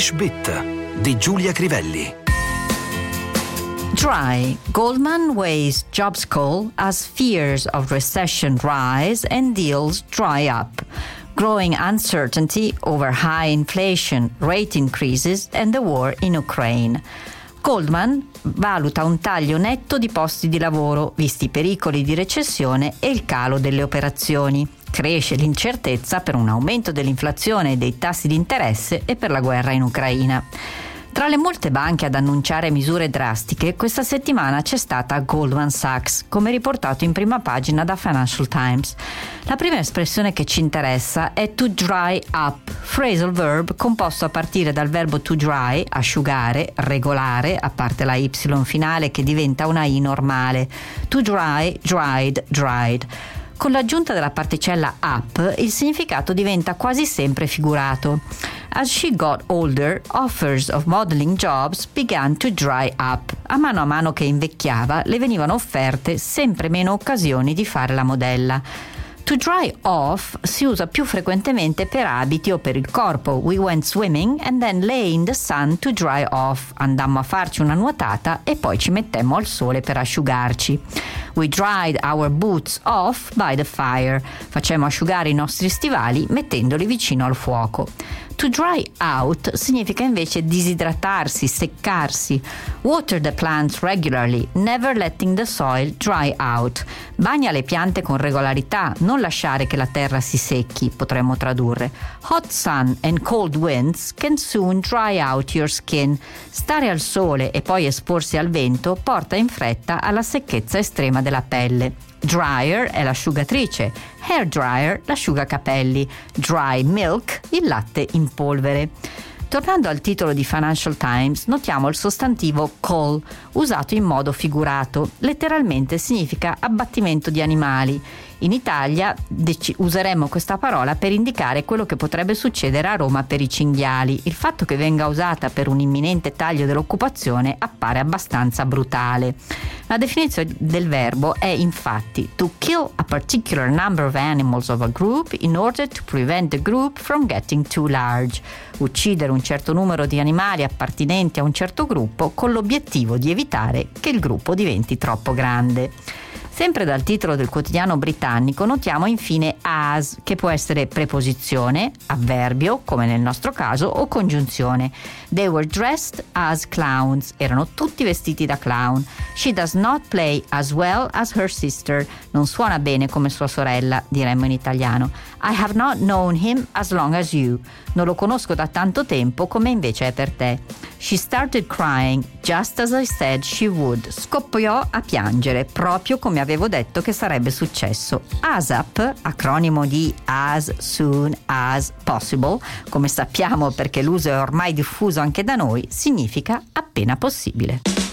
Bit di Giulia Crivelli. Dry. Goldman weighs jobs call as fears of recession rise and deals dry up. Growing uncertainty over high inflation, rate increases, and the war in Ukraine. Goldman valuta un taglio netto di posti di lavoro, visti i pericoli di recessione e il calo delle operazioni. Cresce l'incertezza per un aumento dell'inflazione e dei tassi di interesse e per la guerra in Ucraina. Tra le molte banche ad annunciare misure drastiche, questa settimana c'è stata Goldman Sachs, come riportato in prima pagina da Financial Times. La prima espressione che ci interessa è to dry up, phrasal verb composto a partire dal verbo to dry, asciugare, regolare, a parte la y finale che diventa una i normale. To dry, dried, dried. Con l'aggiunta della particella up, il significato diventa quasi sempre figurato. As she got older, offers of modeling jobs began to dry up. A mano a mano che invecchiava, le venivano offerte sempre meno occasioni di fare la modella. To dry off si usa più frequentemente per abiti o per il corpo. We went swimming and then lay in the sun to dry off. Andammo a farci una nuotata e poi ci mettemmo al sole per asciugarci. We dried our boots off by the fire. Facemmo asciugare i nostri stivali mettendoli vicino al fuoco. To dry out significa invece disidratarsi, seccarsi. Water the plants regularly, never letting the soil dry out. Bagna le piante con regolarità, non lasciare che la terra si secchi, potremmo tradurre. Hot sun and cold winds can soon dry out your skin. Stare al sole e poi esporsi al vento porta in fretta alla secchezza estrema della pelle. Dryer è l'asciugatrice, hair dryer l'asciugacapelli, dry milk il latte in polvere. Tornando al titolo di Financial Times, notiamo il sostantivo call, usato in modo figurato. Letteralmente significa abbattimento di animali. In Italia dec- useremmo questa parola per indicare quello che potrebbe succedere a Roma per i cinghiali. Il fatto che venga usata per un imminente taglio dell'occupazione appare abbastanza brutale. La definizione del verbo è infatti to kill a particular number of animals of a group in order to prevent the group from getting too large. Uccidere un certo numero di animali appartenenti a un certo gruppo con l'obiettivo di evitare che il gruppo diventi troppo grande. Sempre dal titolo del quotidiano britannico notiamo infine as, che può essere preposizione, avverbio, come nel nostro caso, o congiunzione. They were dressed as clowns, erano tutti vestiti da clown. She does not play as well as her sister, non suona bene come sua sorella, diremmo in italiano. I have not known him as long as you, non lo conosco da tanto tempo come invece è per te. She started crying just as I said she would. Scoppiò a piangere, proprio come avevo detto che sarebbe successo. ASAP, acronimo di As Soon as Possible, come sappiamo perché l'uso è ormai diffuso anche da noi, significa appena possibile.